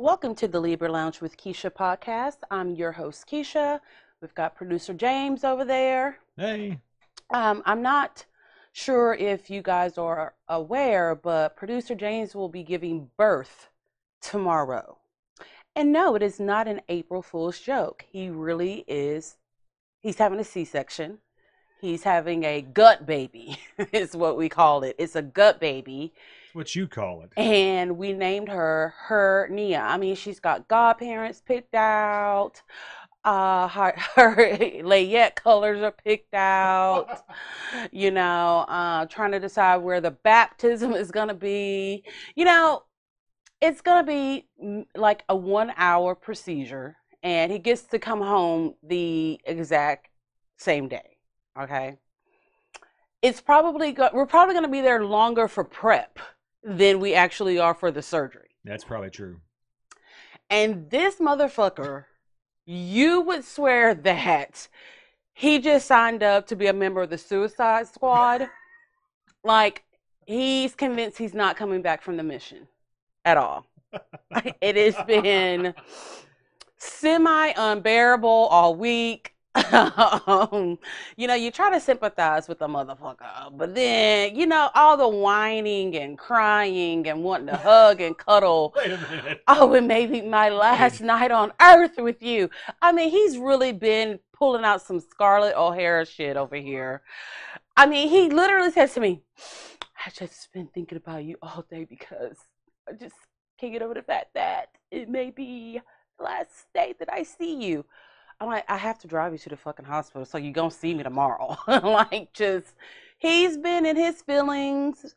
Welcome to the Libra Lounge with Keisha podcast. I'm your host, Keisha. We've got producer James over there. Hey. Um, I'm not sure if you guys are aware, but producer James will be giving birth tomorrow. And no, it is not an April Fool's joke. He really is. He's having a C section. He's having a gut baby, is what we call it. It's a gut baby. What you call it. And we named her Her-Nia. I mean, she's got godparents picked out. Uh, her, her layette colors are picked out. you know, uh, trying to decide where the baptism is going to be. You know, it's going to be mm, like a one hour procedure, and he gets to come home the exact same day. Okay. It's probably go- we're probably going to be there longer for prep than we actually are for the surgery. That's probably true. And this motherfucker, you would swear that he just signed up to be a member of the Suicide Squad. like, he's convinced he's not coming back from the mission at all. it has been semi unbearable all week. um, you know, you try to sympathize with the motherfucker, but then, you know, all the whining and crying and wanting to hug and cuddle. Wait a minute. Oh, it may be my last night on earth with you. I mean, he's really been pulling out some Scarlett O'Hara shit over here. I mean, he literally says to me, I just been thinking about you all day because I just can't get over the fact that it may be the last day that I see you. I'm like, I have to drive you to the fucking hospital, so you gonna see me tomorrow. like, just he's been in his feelings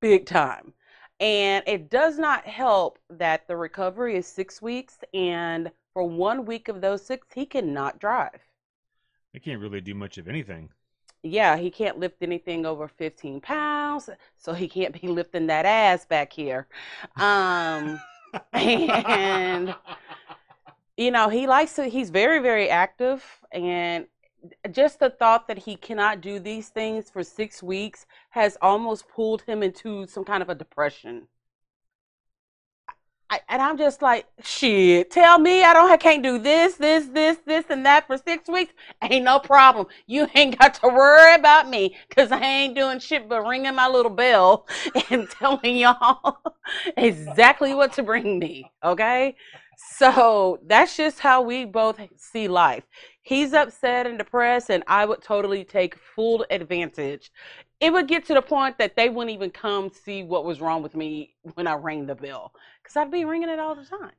big time, and it does not help that the recovery is six weeks, and for one week of those six, he cannot drive. He can't really do much of anything. Yeah, he can't lift anything over 15 pounds, so he can't be lifting that ass back here. Um, and you know, he likes to, he's very, very active. And just the thought that he cannot do these things for six weeks has almost pulled him into some kind of a depression. I, and I'm just like, shit, tell me I don't I can't do this, this, this, this, and that for six weeks. Ain't no problem. You ain't got to worry about me because I ain't doing shit but ringing my little bell and telling y'all exactly what to bring me. Okay. So that's just how we both see life. He's upset and depressed, and I would totally take full advantage. It would get to the point that they wouldn't even come see what was wrong with me when I rang the bell because I'd be ringing it all the time.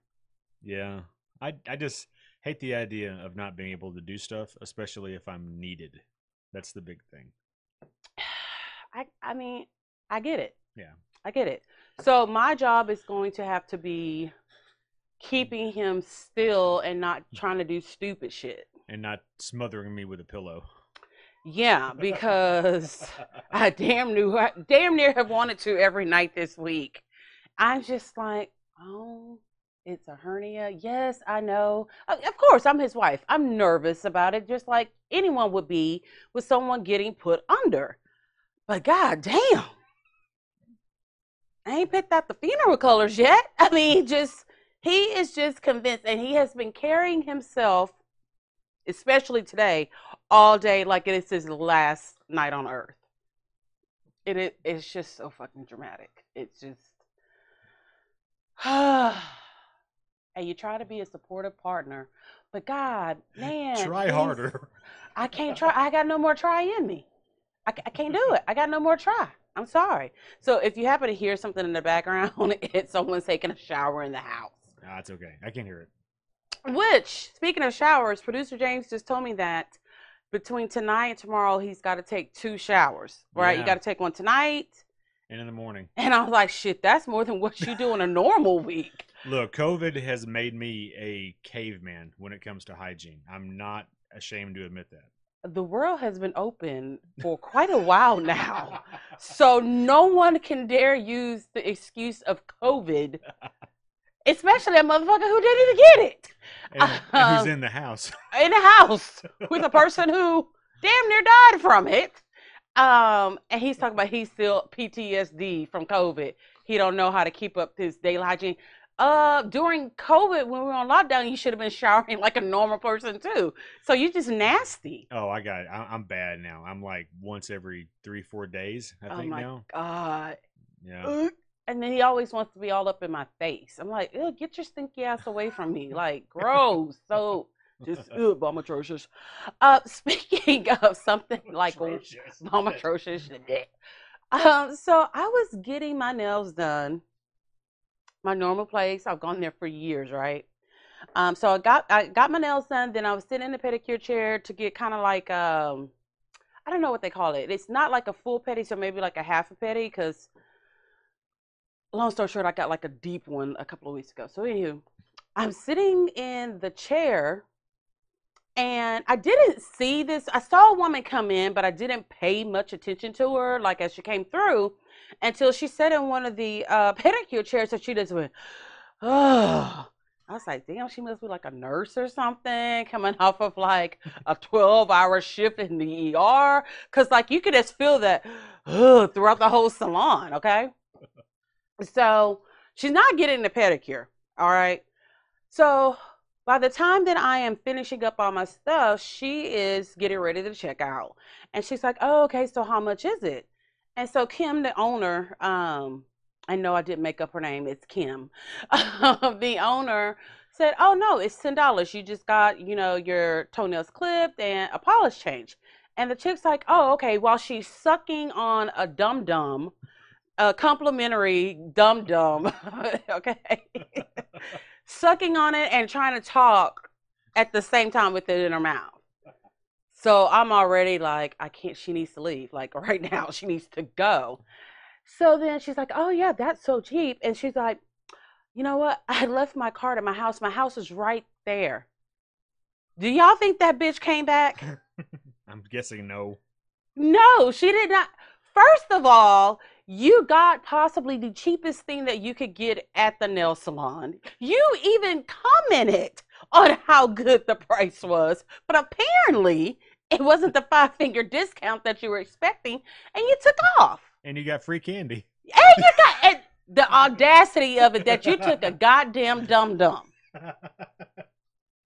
Yeah. I I just hate the idea of not being able to do stuff, especially if I'm needed. That's the big thing. I I mean, I get it. Yeah. I get it. So my job is going to have to be keeping him still and not trying to do stupid shit. And not smothering me with a pillow. Yeah, because I damn knew damn near have wanted to every night this week. I'm just like, oh, it's a hernia. Yes, I know. Uh, of course, I'm his wife. I'm nervous about it, just like anyone would be with someone getting put under. But god damn. I ain't picked out the funeral colors yet. I mean, just he is just convinced, and he has been carrying himself, especially today, all day like it is his last night on earth. It, it it's just so fucking dramatic. It's just, and you try to be a supportive partner, but God, man, Try harder. I can't try. I got no more try in me. I, I can't do it. I got no more try. I'm sorry. So if you happen to hear something in the background, it's someone taking a shower in the house. Nah, it's okay. I can't hear it. Which, speaking of showers, producer James just told me that between tonight and tomorrow, he's got to take two showers. Right? You got to take one tonight. And in the morning. And I was like, shit, that's more than what you do in a normal week. Look, COVID has made me a caveman when it comes to hygiene. I'm not ashamed to admit that. The world has been open for quite a while now. So no one can dare use the excuse of COVID, especially a motherfucker who didn't even get it And, and who's Um, in the house? in the house with a person who damn near died from it. Um, and he's talking about he's still PTSD from COVID. He don't know how to keep up his daily hygiene. Uh, during COVID, when we were on lockdown, you should have been showering like a normal person too. So you're just nasty. Oh, I got it. I, I'm bad now. I'm like once every three, four days. I oh think my now. god. Yeah. And then he always wants to be all up in my face. I'm like, get your stinky ass away from me. Like, gross. So just ugh, bomb atrocious. Uh, speaking of something like Atrocious. bomb atrocious. Um, so I was getting my nails done, my normal place. I've gone there for years, right? Um, so I got I got my nails done. Then I was sitting in the pedicure chair to get kind of like um, I don't know what they call it. It's not like a full pedi, so maybe like a half a pedi. Because long story short, I got like a deep one a couple of weeks ago. So anywho, I'm sitting in the chair and I didn't see this. I saw a woman come in, but I didn't pay much attention to her, like as she came through, until she sat in one of the uh, pedicure chairs. So she just went, oh. I was like, damn, she must be like a nurse or something, coming off of like a 12 hour shift in the ER. Cause like you could just feel that ugh, throughout the whole salon, okay? So she's not getting the pedicure, all right? So by the time that I am finishing up all my stuff, she is getting ready to check out. And she's like, Oh, okay, so how much is it? And so Kim, the owner, um, I know I didn't make up her name, it's Kim. the owner said, Oh no, it's ten dollars. You just got, you know, your toenails clipped and a polish change. And the chick's like, Oh, okay, while she's sucking on a dum dum, a complimentary dum dum, okay sucking on it and trying to talk at the same time with it in her mouth. So I'm already like, I can't, she needs to leave. Like right now, she needs to go. So then she's like, Oh, yeah, that's so cheap. And she's like, You know what? I left my card at my house. My house is right there. Do y'all think that bitch came back? I'm guessing no. No, she did not. First of all, you got possibly the cheapest thing that you could get at the nail salon. You even commented on how good the price was, but apparently it wasn't the five finger discount that you were expecting, and you took off. And you got free candy. And you got and the audacity of it that you took a goddamn dum dum.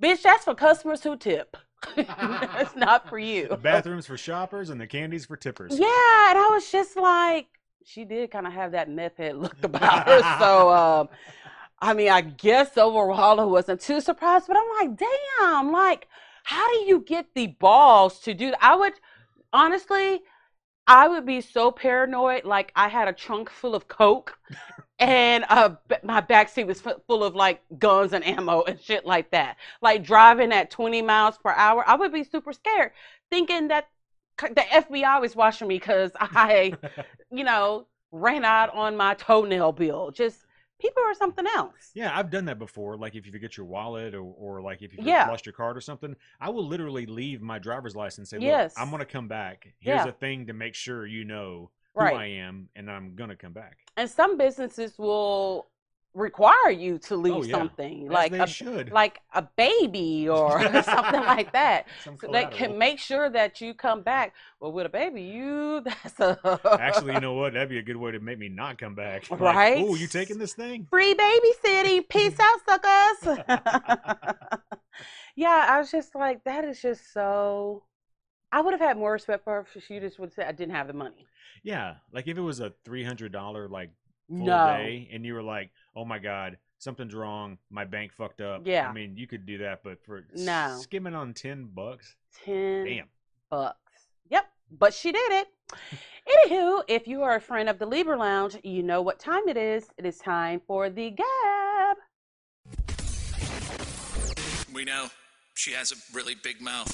Bitch, that's for customers who tip. that's not for you. the bathrooms for shoppers and the candies for tippers. Yeah, and I was just like, she did kind of have that meth head look about her. So, um, I mean, I guess overall I wasn't too surprised, but I'm like, damn, like, how do you get the balls to do that? I would, honestly, I would be so paranoid. Like, I had a trunk full of Coke and uh, my backseat was full of like guns and ammo and shit like that. Like, driving at 20 miles per hour, I would be super scared, thinking that the FBI was watching me because I you know, ran out on my toenail bill. Just people are something else. Yeah, I've done that before. Like if you forget your wallet or, or like if you Yeah. lost your card or something, I will literally leave my driver's license and say, Yes. I'm gonna come back. Here's Yeah. a thing to make sure you know who Right. I am and I'm gonna come back. And some businesses will require you to oh, leave Oh, yeah. something As like a, should. like a baby or something like that. Some So they can make sure that you come back. Well, with a baby, you that's a Actually, you know what? That'd be a good way to make me not come back. Like, Right? Oh, you taking this thing? free babysitting. Peace out, suckers. yeah, I was just like, that is just so. I would have had more respect for her if she just would say I didn't have the money. Yeah. Like if it was a three hundred dollar like full No. day and you were like, Oh my god, something's wrong, my bank fucked up. Yeah. I mean, you could do that, but for No. skimming on ten bucks, Ten damn. bucks. Yep, but she did it. Anywho, if you are a friend of the Libra Lounge, you know what time it is. It is time for the Gab. We know she has a really big mouth,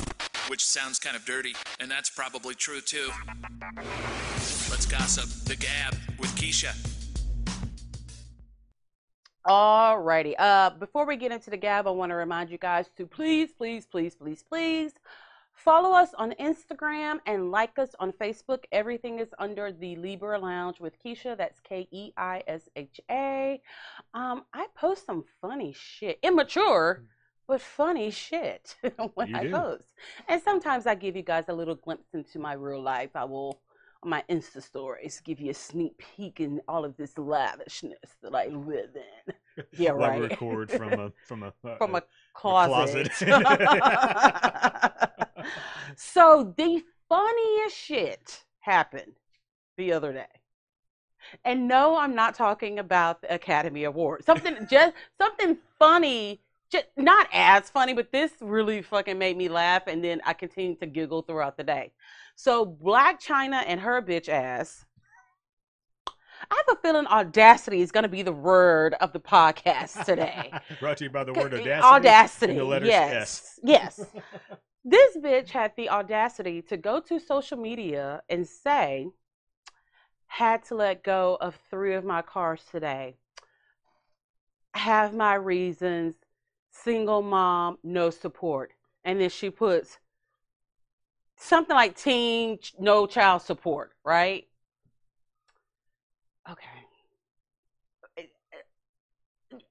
which sounds kind of dirty, and that's probably true too. Let's gossip. The Gab with Keisha. Alrighty. Uh, before we get into the Gab, I want to remind you guys to please, please, please, please, please follow us on Instagram and like us on Facebook. Everything is under the Libra Lounge with Keisha. That's K E I S H A. Um, I post some funny shit, immature, but funny shit when You I do. post. And sometimes I give you guys a little glimpse into my real life. I will my Insta stories, give you a sneak peek in all of this lavishness that I live in. Yeah, right. record from a from a uh, From a closet. closet. so the funniest shit happened the other day. And no, I'm not talking about the Academy Award. Something just something funny, just not as funny, but this really fucking made me laugh, and then I continued to giggle throughout the day. So Blac Chyna and her bitch ass. I have a feeling audacity is going to be the word of the podcast today. Brought to you by the word audacity. Audacity. the letters yes. Yes. This bitch had the audacity to go to social media and say, had to let go of three of my cars today. Have my reasons. Single mom, no support. And then she puts something like teen, no child support, right? Okay eh, eh,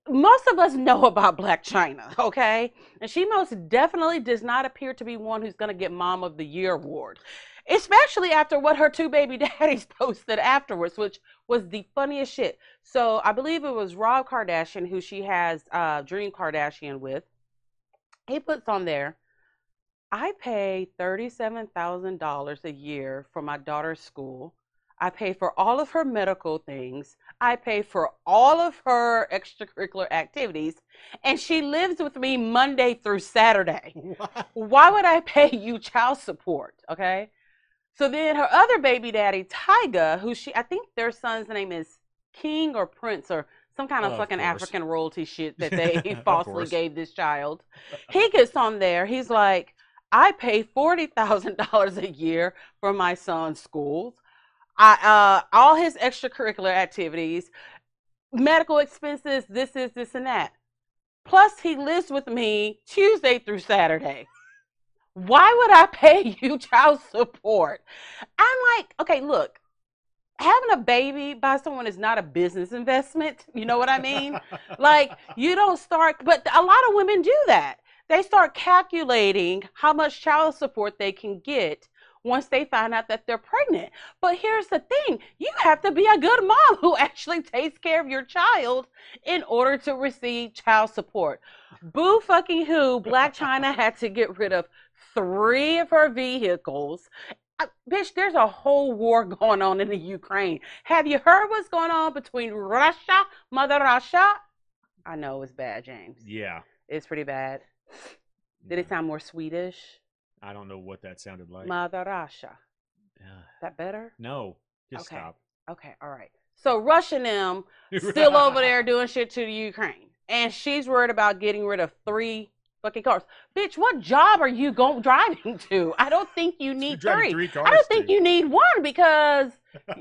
most of us know about Blac Chyna, okay? And she most definitely does not appear to be one who's going to get Mom of the Year award, especially after what her two baby daddies posted afterwards, which was the funniest shit. So I believe it was Rob Kardashian, who she has uh, Dream Kardashian with. He puts on there, I pay $37,000 a year for my daughter's school. I pay for all of her medical things. I pay for all of her extracurricular activities. And she lives with me Monday through Saturday. What? Why would I pay you child support? Okay. So then her other baby daddy, Tyga, who she, I think their son's name is King or Prince or some kind of Of fucking course. African royalty shit that they falsely gave this child. He gets on there. He's like, I pay $40,000 a year for my son's schools. I, uh, all his extracurricular activities, medical expenses, this is this and that. Plus, he lives with me Tuesday through Saturday. Why would I pay you child support? I'm like, okay, look, having a baby by someone is not a business investment. You know what I mean? like, you don't start, but a lot of women do that. They start calculating how much child support they can get once they find out that they're pregnant. But here's the thing you have to be a good mom who actually takes care of your child in order to receive child support. Boo fucking who, Blac Chyna had to get rid of three of her vehicles. Uh, bitch, there's a whole war going on in the Ukraine. Have you heard what's going on between Russia, Mother Russia? I know it's bad, James. yeah. It's pretty bad. Did it sound more Swedish? I don't know what that sounded like. Russia. Yeah. Is that better? No, just Okay. stop. Okay, all right. So Russia them still over there doing shit to the Ukraine. And she's worried about getting rid of three fucking cars. Bitch, what job are you going driving to? I don't think you need three. three cars. I don't think dude. you need one because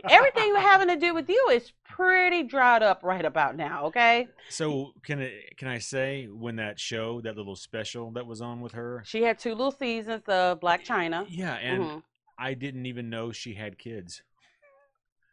everything having to do with you is pretty dried up right about now, okay? So can I can I say when that show, that little special that was on with her? She had two little seasons of Blac Chyna. Yeah, and Mhm. I didn't even know she had kids.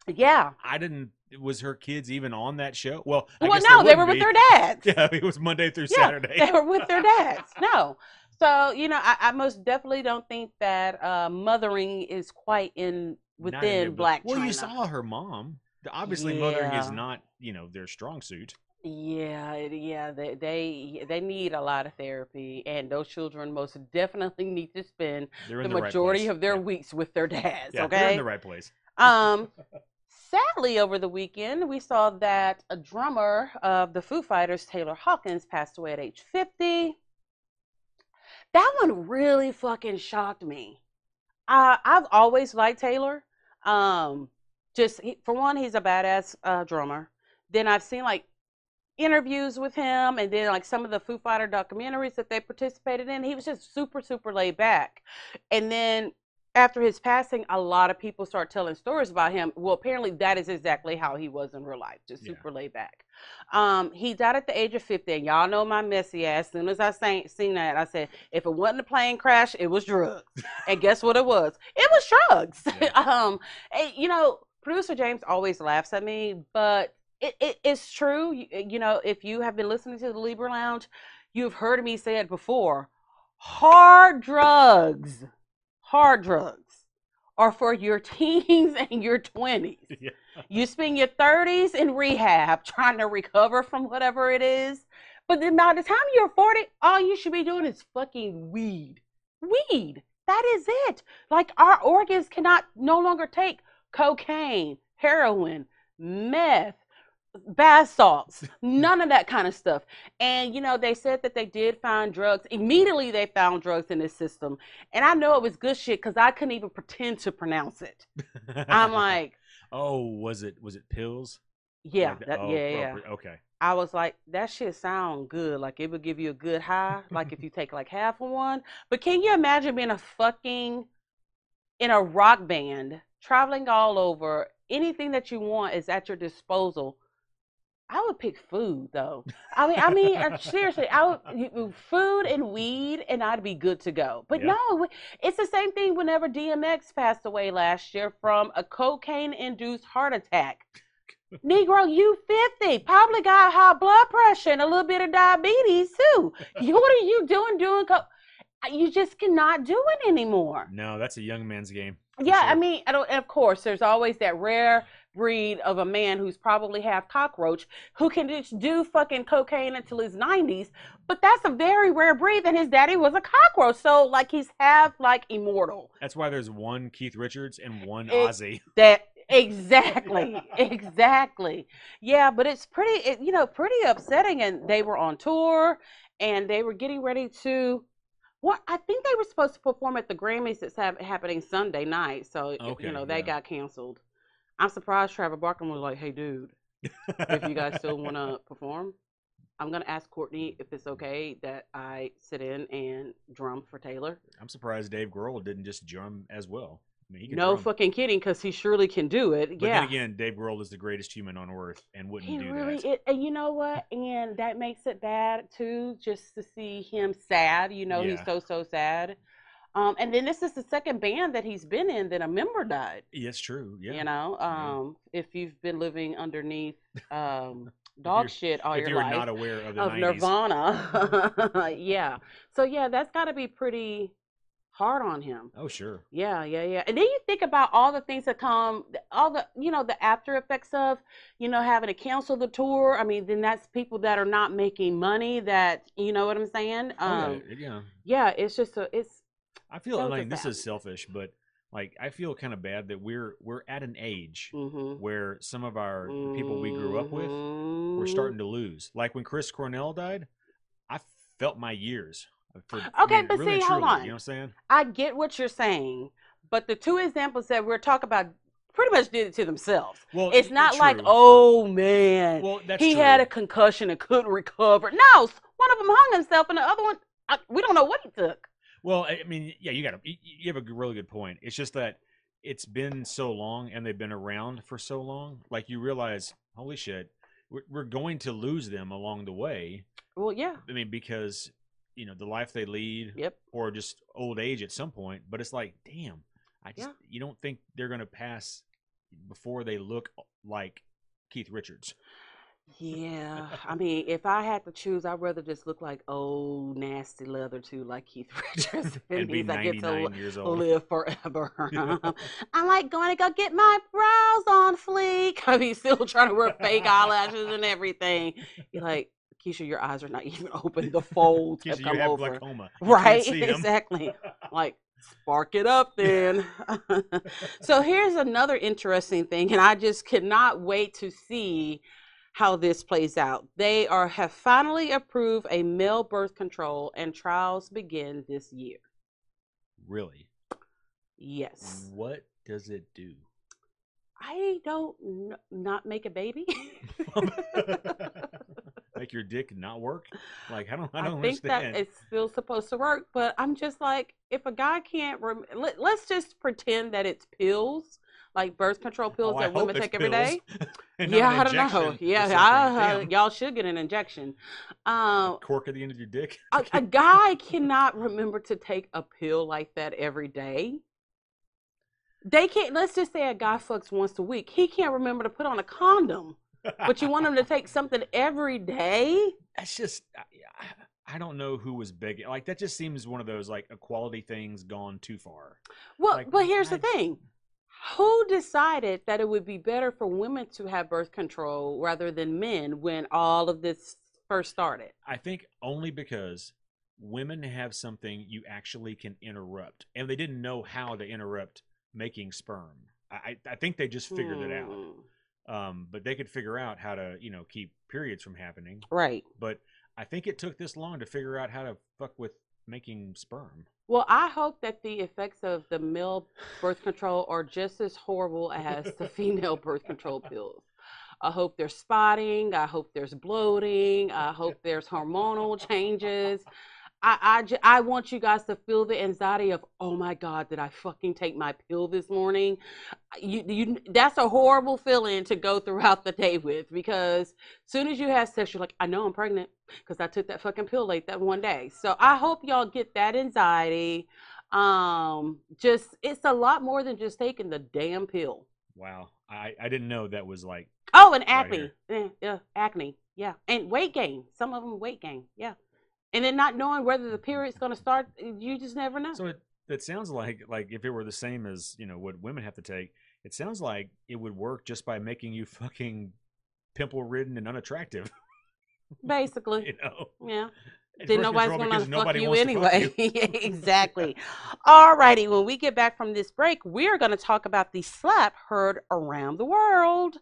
Yeah. I didn't. Was her kids even on that show? Well, I well, guess no, they were wouldn't with be. their dads. Yeah, it was Monday through Yeah, Saturday. They were with their dads. No. So, you know, I, I most definitely don't think that uh, mothering is quite in within Black Well, China. you saw her mom. Obviously, mothering is not you know their strong suit. Yeah, yeah, they they they need a lot of therapy, and those children most definitely need to spend the the, majority place. of their yeah. weeks with their dads. Yeah, they're in the right place. Um, sadly, over the weekend, we saw that a drummer of the Foo Fighters, Taylor Hawkins, passed away at age 50. That one really fucking shocked me. Uh, I've always liked Taylor. Um, just he, for one, he's a badass uh, drummer. Then I've seen like interviews with him, and then like some of the Foo Fighter documentaries that they participated in. He was just super, super laid back. And then after his passing, a lot of people start telling stories about him. Well, apparently that is exactly how he was in real life, just Yeah. super laid back. Um, he died at the age of 50, and y'all know my messy ass. As soon as I sang, seen that, I said, if it wasn't a plane crash, it was drugs. and guess what it was? It was drugs. Yeah. um, and, you know, producer James always laughs at me, but it, it, it's true. You, you know, if you have been listening to the Libra Lounge, you've heard me say it before. Hard drugs hard drugs are for your teens and your 20s. Yeah. You spend your 30s in rehab trying to recover from whatever it is. But then by the time you're 40, all you should be doing is fucking weed. Weed. That is it. Like our organs cannot no longer take cocaine, heroin, meth, bath salts, none of that kind of stuff. And you know, they said that they did find drugs. Immediately they found drugs in this system. And I know it was good shit because I couldn't even pretend to pronounce it. I'm like, oh, was it was it pills? yeah, Like that, oh, yeah, yeah. Okay. I was like, that shit sound good. Like it would give you a good high, like if you take like half of one. But can you imagine being a fucking in a rock band, traveling all over, anything that you want is at your disposal. I would pick food though. I mean, I mean, uh, seriously, I would food and weed, and I'd be good to go. But Yeah. no, it's the same thing. Whenever DMX passed away last year from a cocaine-induced heart attack, Negro, you 50, probably got high blood pressure and a little bit of diabetes too. You, what are you doing doing? Co- you just cannot do it anymore. No, that's a young man's game. Yeah, I mean, I don't, of course, there's always that rare breed of a man who's probably half cockroach who can just do fucking cocaine until his 90s. But that's a very rare breed, and his daddy was a cockroach, so like he's half like immortal. That's why there's one Keith Richards and one It- Ozzy. That exactly, exactly. Yeah, but it's pretty, it, you know, pretty upsetting. And they were on tour, and they were getting ready to. What I think they were supposed to perform at the Grammys that's hap- happening Sunday night. So Okay, you know they yeah. got canceled. I'm surprised Travis Barker was like, "Hey, dude, if you guys still want to perform, I'm gonna ask Kourtney if it's okay that I sit in and drum for Taylor." I'm surprised Dave Grohl didn't just drum as well. I mean, he No drum. fucking kidding, because he surely can do it. But yeah. then again, Dave Grohl is the greatest human on earth and wouldn't He do really, that. it, and you know what? And that makes it bad too, just to see him sad. You know, he's so so sad. Um, and then this is the second band that he's been in that a member died. Yes, true. Yeah. You know, Yeah. um, if you've been living underneath um, dog shit all if your you're life not aware of the of 90s. Nirvana, yeah. So yeah, that's got to be pretty hard on him. Oh, sure. Yeah, yeah, yeah. And then you think about all the things that come, all the, you know, the after effects of, you know, having to cancel the tour. I mean, then that's people that are not making money that, you know what I'm saying? Oh, Um, yeah, yeah. yeah, it's just a, it's, I feel like this is selfish, but like I feel kind of bad that we're we're at an age mm-hmm. where some of our the people we grew up with Mm-hmm. we're starting to lose. Like when Chris Cornell died, I felt my years. For, Okay, but really see, and hold on. You know what I'm saying? I get what you're saying, but the two examples that we're talking about pretty much did it to themselves. Well, It's not like, oh man, well, that's he true. had a concussion and couldn't recover. No, one of them hung himself, and the other one, I, we don't know what he took. Well, I mean, yeah, you got to. You have a really good point. It's just that it's been so long, and they've been around for so long. Like you realize, holy shit, we're, we're going to lose them along the way. Well, yeah, I mean, because you know the life they lead, yep. or just old age at some point. But it's like, damn, I just Yeah. you don't think they're going to pass before they look like Keith Richards. Yeah, I mean, if I had to choose, I'd rather just look like old nasty leather too, like Keith Richards, and be I to 99 years old. live forever. I'm like going to go get my brows on fleek. I mean, still trying to wear fake eyelashes and everything. You're like, Keisha, your eyes are not even open. The folds Keisha, have come over. glaucoma. You can't Right, exactly. Like, spark it up then. so here's another interesting thing, and I just cannot wait to see how this plays out. They are have finally approved a male birth control, and trials begin this year. really? Yes, What does it do? I don't kn- not make a baby. Make your dick not work? Like I don't. I I, don't think understand. that it's still supposed to work, but I'm just like, if a guy can't, rem- let, let's just pretend that it's pills, like birth control pills Oh, that hope women take every day. pills and not Yeah, I don't know. Yeah. I, uh, y'all should get an injection. Um, cork at the end of your dick. a, a guy cannot remember to take a pill like that every day. They can't. Let's just say a guy fucks once a week. He can't remember to put on a condom, but you want him to take something every day. That's just. I, I don't know who was begging. Like that just seems one of those like equality things gone too far. Well, Like, but here's the thing: Who decided that it would be better for women to have birth control rather than men when all of this first started? I think only because women have something you actually can interrupt, and they didn't know how to interrupt making sperm. I, I think they just figured it out. Hmm. Um, but they could figure out how to, you know, keep periods from happening. Right. But I think it took this long to figure out how to fuck with making sperm. Well, I hope that the effects of the male birth control are just as horrible as the female birth control pills. I hope there's spotting. I hope there's bloating. I hope there's hormonal changes. I, I, I want you guys to feel the anxiety of, oh my God, did I fucking take my pill this morning? You, you, that's a horrible feeling to go throughout the day with because soon as you have sex, you're like, I know I'm pregnant because I took that fucking pill late that one day. So I hope y'all get that anxiety. Um, just it's a lot more than just taking the damn pill. Wow. I, I didn't know that was like Oh, and acne. here. Eh, yeah, acne. Yeah, and weight gain. Some of them weight gain. Yeah, and then not knowing whether the period's going to start, you just never know. so it that sounds like like if it were the same as, you know, what women have to take, it sounds like it would work just by making you fucking pimple ridden and unattractive, Basically, you know. yeah. Then nobody's going because to fuck you wants to fuck anyway. you. Exactly. All righty. When we get back from this break, we are going to talk about the slap heard around the world.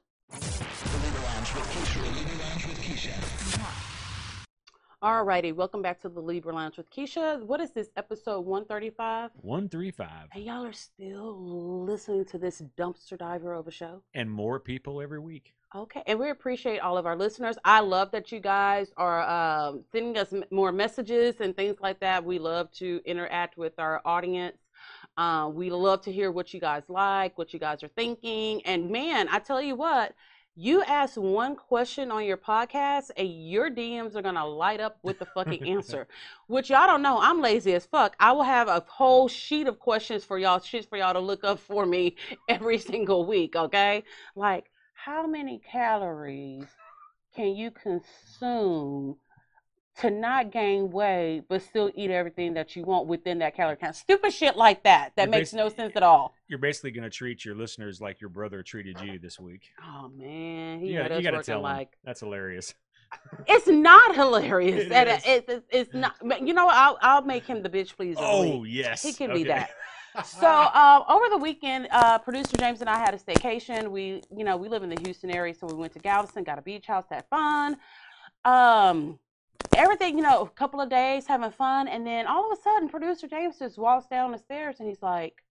All righty. Welcome back to the Libra Lounge with Keisha. What is this, episode 135? 135 And y'all are still listening to this dumpster diver of a show. and more people every week. Okay, and we appreciate all of our listeners. I love that you guys are um, sending us m- more messages and things like that. We love to interact with our audience. Uh, we love to hear what you guys like, what you guys are thinking. And man, I tell you what, you ask one question on your podcast, and your DMs are gonna light up with the fucking answer. Which y'all don't know, I'm lazy as fuck. I will have a whole sheet of questions for y'all, shit for y'all to look up for me every single week. Okay, like how many calories can you consume to not gain weight but still eat everything that you want within that calorie count? Stupid shit like that. That You're makes no sense at all. You're basically going to treat your listeners like your brother treated you this week. Oh man, he You gotta, you gotta tell 'em. like That's hilarious. it's not hilarious. It is. It's, it's, it's not. You know. I'll I'll make him the bitch pleaser. Oh, week. yes. He can be that. So um, over the weekend, uh, producer James and I had a staycation. We, you know, we live in the Houston area, so we went to Galveston, got a beach house, had fun. Um, everything, you know, a couple of days having fun, and then all of a sudden, producer James just walks down the stairs and he's like,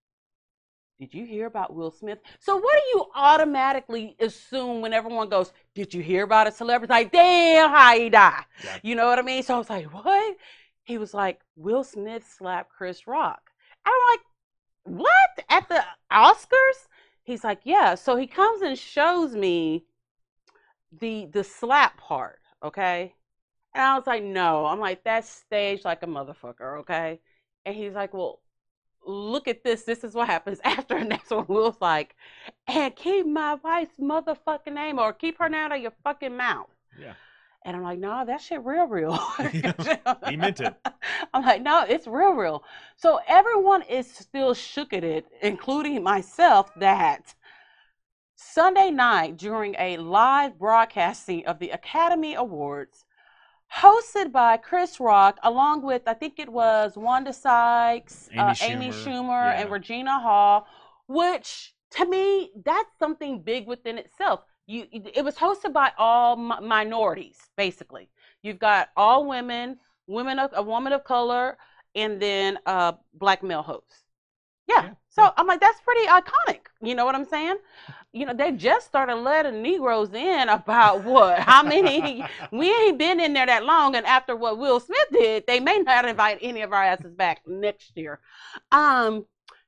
"Did you hear about Will Smith?" So what do you automatically assume when everyone goes, "Did you hear about a celebrity?" Like, damn, how he died. Yeah. You know what I mean? So I was like, "What?" He was like, "Will Smith slapped Chris Rock." I'm like, what at the Oscars? He's like, yeah. So he comes and shows me the the slap part, okay? And I was like, no. I'm like, that's staged like a motherfucker, okay? And he's like, well, look at this. This is what happens after. And that's when Will's like, and keep my wife's motherfucking name or keep her name out of your fucking mouth. Yeah. And I'm like, no, that shit real, real. He meant it. I'm like, no, it's real, real. So everyone is still shook at it, including myself, that Sunday night during a live broadcasting of the Academy Awards, hosted by Chris Rock, along with I think it was Wanda Sykes, Amy uh, Amy Schumer, Schumer, and. Regina Hall, which to me that's something big within itself. You, it was hosted by all mi- minorities, basically. You've got all women, women of a woman of color, and then a black male host. Yeah. Yeah, So I'm like, that's pretty iconic. You know what I'm saying? You know, they just started letting Negroes in about what? How many? we ain't been in there that long. And after what Will Smith did, they may not invite any of our asses back next year. Um,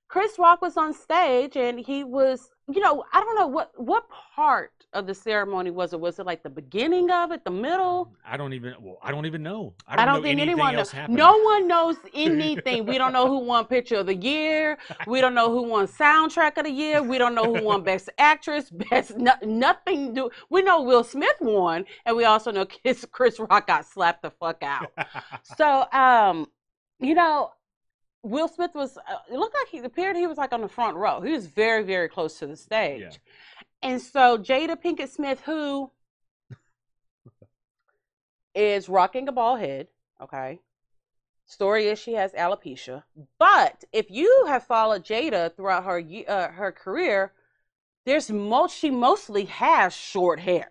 Chris Rock was on stage and he was, you know, I don't know what what part of the ceremony was it? Was it like the beginning of it, the middle? I don't even. Well, I don't even know. I I don't, don't, know think anyone knows. happened. No one knows anything. we don't know who won Picture of the Year. We don't know who won Soundtrack of the Year. We don't know who won Best Actress. Best no, nothing. Do we know Will Smith won, and we also know Chris, Chris Rock got slapped the fuck out. So, um, you know, Will Smith was. Uh, it looked like he appeared he was like on the front row. He was very very close to the stage, Yeah. And so Jada Pinkett Smith, who is rocking a bald head, okay. Story is she has alopecia, but if you have followed Jada throughout her uh, her career, there's most she mostly has short hair,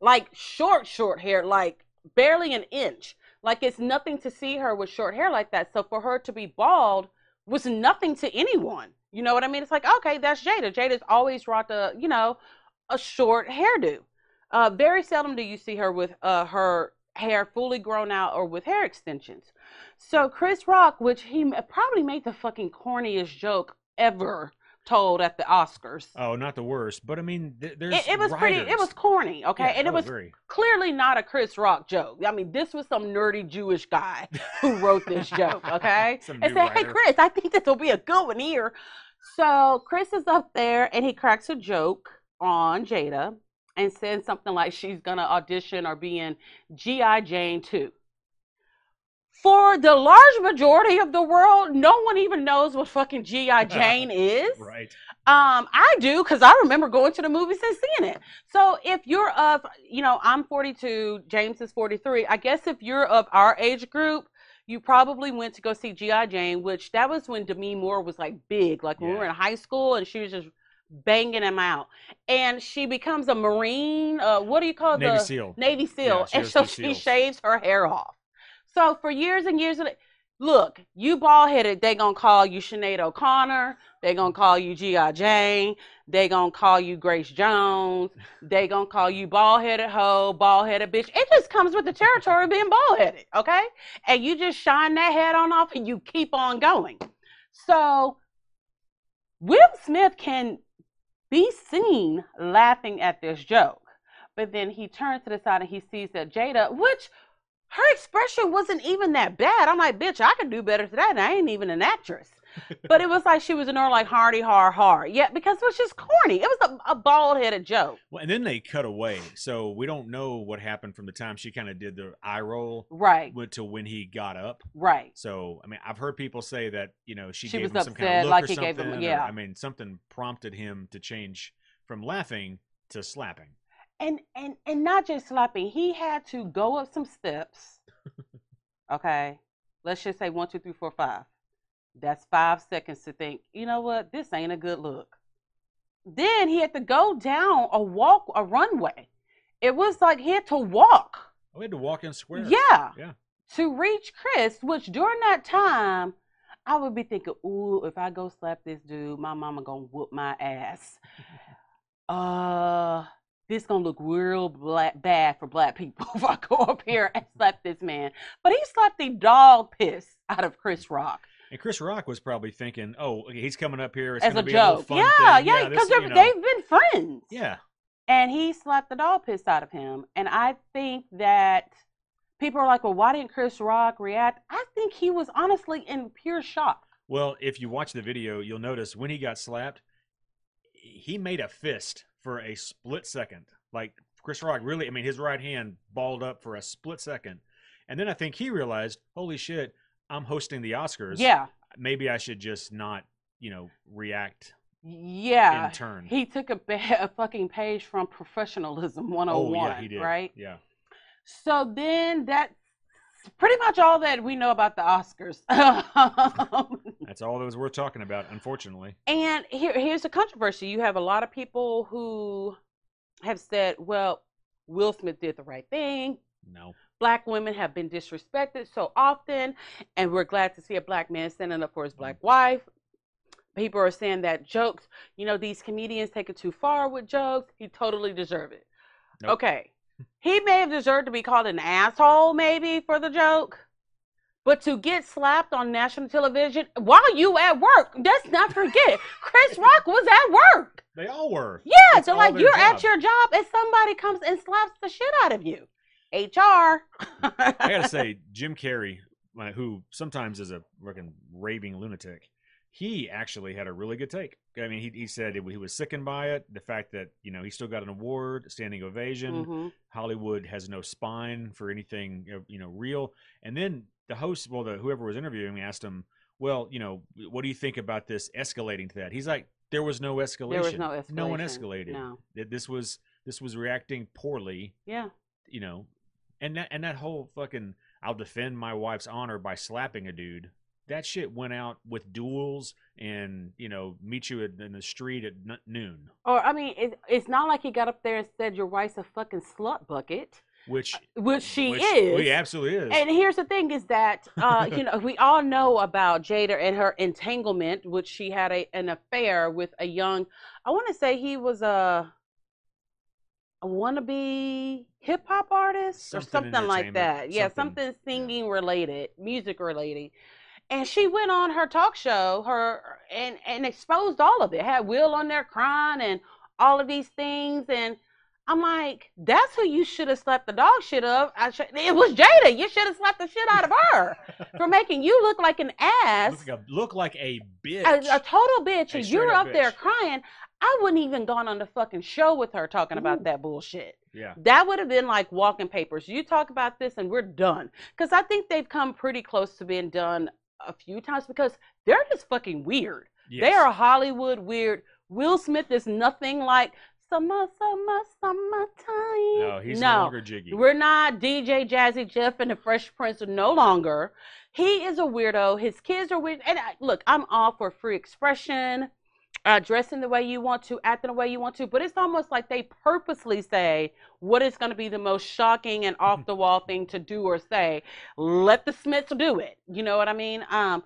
like short short hair, like barely an inch. Like it's nothing to see her with short hair like that. So for her to be bald was nothing to anyone. You know what I mean? It's like okay, that's Jada. Jada's always rocked a you know a short hairdo. Uh, very seldom do you see her with uh, her hair fully grown out or with hair extensions. So Chris Rock, which he probably made the fucking corniest joke ever told at the Oscars. Oh, not the worst, but I mean, th- there's It, it was pretty. It was corny, okay, Yeah, and it was very. clearly not a Chris Rock joke. I mean, this was some nerdy Jewish guy who wrote this joke, okay? And said, "Hey. Chris, I think this will be a good one here." So Chris is up there and he cracks a joke on Jada and says something like she's gonna audition or be in GI Jane 2. For the large majority of the world, no one even knows what fucking GI Jane is. right. Um, I do because I remember going to the movies and seeing it. So if you're of, you know, I'm 42, James is 43. I guess if you're of our age group, you probably went to go see GI Jane, which that was when Demi Moore was like big, like when we were in high school, and she was just banging him out. And she becomes a Marine. Uh, what do you call Navy the SEAL. Navy SEAL? Yeah, and so she shaves her hair off. So for years and years, and look, you bald headed, they gonna call you Sinead O'Connor. They gonna call you G.I. Jane. They gonna call you Grace Jones. They gonna call you bald headed hoe, bald headed bitch. It just comes with the territory of being bald headed, okay? And you just shine that head on off and you keep on going. So Will Smith can be seen laughing at this joke, but then he turns to the side and he sees that Jada, which her expression wasn't even that bad. I'm like, bitch, I could do better than that. And I ain't even an actress. but it was like she was in her like hardy har har. Yeah, because it was just corny. It was a, a bald headed joke. Well, and then they cut away, so we don't know what happened from the time she kind of did the eye roll Right, went to when he got up. right. So, I mean, I've heard people say that you know she, She gave was him some kind upset, of look like or he gave him- something. or, yeah. I mean, something prompted him to change from laughing to slapping. And and and not just slapping. He had to go up some steps. Okay. Let's just say one, two, three, four, five. That's five seconds to think, you know what, this ain't a good look. Then he had to go down a walk a runway. It was like he had to walk. Oh, we had to walk in square. Yeah. Yeah. To reach Chris, which during that time, I would be thinking, ooh, if I go slap this dude, my mama gonna whoop my ass. Uh, this gonna look real black, bad for black people if I go up here and slap this man. But he slapped the dog piss out of Chris Rock And Chris Rock was probably thinking, "Oh, he's coming up here. It's as a be a joke. fun Yeah, thing. yeah, because you know." they've been friends. yeah, and he slapped the dog piss out of him. And I think that people are like, well, why didn't Chris Rock react? I think he was honestly in pure shock. Well, if you watch the video, you'll notice when he got slapped, he made a fist for a split second. Like Chris Rock really, I mean, his right hand balled up for a split second. And then I think he realized, holy shit, I'm hosting the Oscars. Yeah, Maybe I should just not, you know, react yeah. in turn. He took a, ba- a fucking page from Professionalism 101, oh, yeah, he oh did. right? Yeah. So then that's pretty much all that we know about the Oscars. Um, That's all that was worth talking about, unfortunately. And here, here's the controversy. You have a lot of people who have said, well, Will Smith did the right thing. No. Black women have been disrespected so often, and we're glad to see a black man standing up for his black mm. wife. People are saying that jokes, you know, these comedians take it too far with jokes. He totally deserved it. Nope. Okay. He may have deserved to be called an asshole, maybe, for the joke. But to get slapped on national television while you at work, let's not forget, Chris Rock was at work. They all were. Yeah, That's so like you're at your job and somebody comes and slaps the shit out of you. HR. I gotta say, Jim Carrey, who sometimes is a fucking raving lunatic, he actually had a really good take. I mean, he, he said it, he was sickened by it. The fact that you know he still got an award, standing ovation. Mhm. Hollywood has no spine for anything you know real. And then the host, well, the whoever was interviewing me asked him, well, you know, what do you think about this escalating to that? He's like, there was no escalation. There was no escalation. No one escalated. No. This was this was reacting poorly. Yeah. You know, and that and that whole fucking I'll defend my wife's honor by slapping a dude. That shit went out with duels and you know meet you in the street at noon, Or I mean, it, it's not like he got up there and said your wife's a fucking slut bucket, which which she which, is. well, he absolutely is. And here's the thing: is that uh, you know we all know about Jada and her entanglement, which she had a, an affair with a young. I want to say he was a a wannabe hip hop artist or Something something like that. Yeah, something, something singing related, music related. And she went on her talk show, her and and exposed all of it. Had Will on there crying and all of these things, and I'm like, that's who you should have slapped the dog shit of. I should, it was Jada. You should have slapped the shit out of her for making you look like an ass, look, like a, look like a bitch. a, a total bitch, A and you're up up there crying. I wouldn't even gone on the fucking show with her talking about that bullshit. yeah. That would have been like walking papers. You talk about this and we're done. Because I think they've come pretty close to being done a few times because they're just fucking weird. They are Hollywood weird. Will Smith is nothing like summer, summer, summertime. No, he's no, longer jiggy. We're not DJ Jazzy Jeff and the Fresh Prince no longer. He is a weirdo. His kids are weird. And I, look, I'm all for free expression, uh, dressing the way you want to, acting the way you want to. But it's almost like they purposely say what is going to be the most shocking and off the wall thing to do or say. Let the Smiths do it. You know what I mean? Um,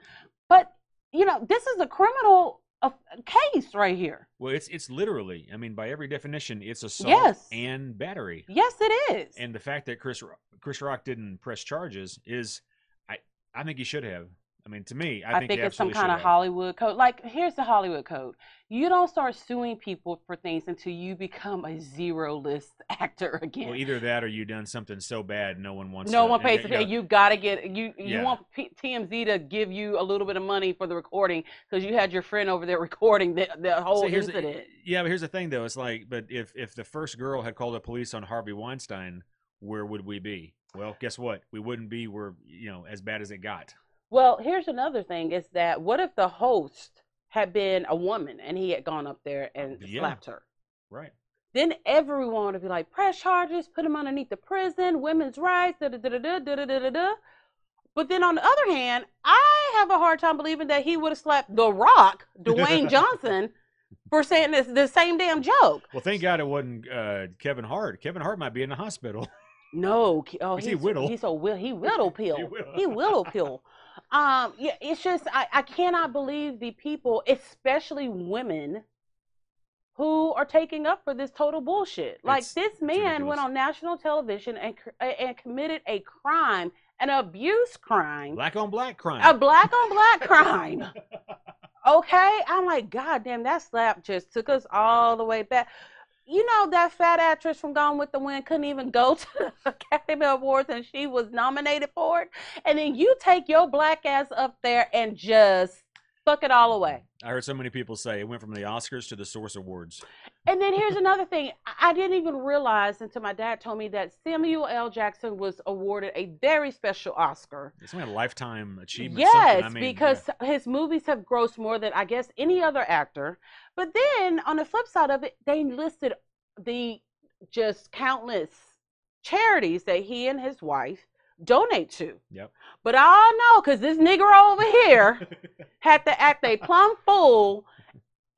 but you know, this is a criminal uh, case right here. Well, it's it's literally. I mean, by every definition, it's assault Yes. and battery. Yes, it is. And the fact that Chris Chris Rock didn't press charges is, I I think he should have. I mean, to me, I, I, think, think it's some kind of have. Hollywood code. Like, here's the Hollywood code: you don't start suing people for things until you become a zero list actor again. Well, either that or you done something so bad no one wants. no to, one pays to pay. yeah, You gotta get you. You Yeah. want P- TMZ to give you a little bit of money for the recording because you had your friend over there recording the, the whole So here's the- incident. yeah, but here's the thing though. It's like, but if if the first girl had called the police on Harvey Weinstein, where would we be? Well, guess what? We wouldn't be where you know as bad as it got. Well, here's another thing: is that what if the host had been a woman and he had gone up there and Yeah. slapped her? Right. then everyone would be like, press charges, put him underneath the prison, women's rights, da da da da da da da da da. But then on the other hand, I have a hard time believing that he would have slapped The Rock, Dwayne Johnson, for saying this the same damn joke. Well, thank God it wasn't uh, Kevin Hart. Kevin Hart might be in the hospital. No, oh, he's he whittle? He's so will he whittle pill. He whittle pill. Um, yeah, it's just I, I cannot believe the people, especially women, who are taking up for this total bullshit. Like It's- this man went on national television and and committed a crime, an abuse crime, Black on black crime. a black on black crime. Okay, I'm like, God damn, that slap just took us all the way back. You know that fat actress from Gone with the Wind couldn't even go to the Academy Awards and she was nominated for it, and then you take your black ass up there and just fuck it all away. I heard so many people say it went from the Oscars to the Source Awards. And then here's another thing: I didn't even realize until my dad told me that Samuel L. Jackson was awarded a very special Oscar It's like a lifetime achievement. Yes. I mean, because his movies have grossed more than I guess any other actor. But then on the flip side of it, they listed the just countless charities that he and his wife donate to. Yep. But I know because this nigger over here had to act a plumb fool.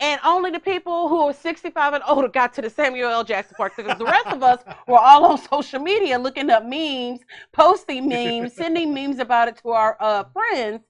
And only the people who are 65 and older got to the Samuel L. Jackson part because the rest of us were all on social media looking up memes, posting memes, sending memes about it to our uh, friends.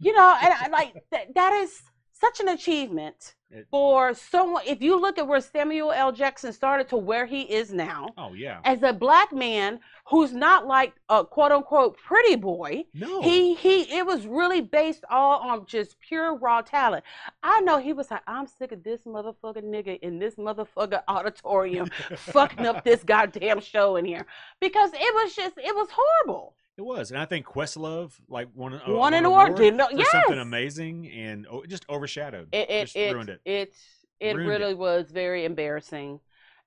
You know, and I like that. That is such an achievement for someone. If you look at where Samuel L. Jackson started to where he is now, oh yeah. as a black man who's not like a quote unquote pretty boy, No. he he it was really based all on just pure raw talent. I know he was like, I'm sick of this motherfucking nigga in this motherfucker auditorium fucking up this goddamn show in here. Because it was just it was horrible. It was, and I think Questlove like won, uh, Won an award award, know- for something amazing, and oh, just overshadowed. It it just it ruined it. it, it Ruined really it. was very embarrassing.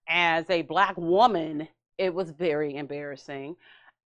As a black woman, it was very embarrassing.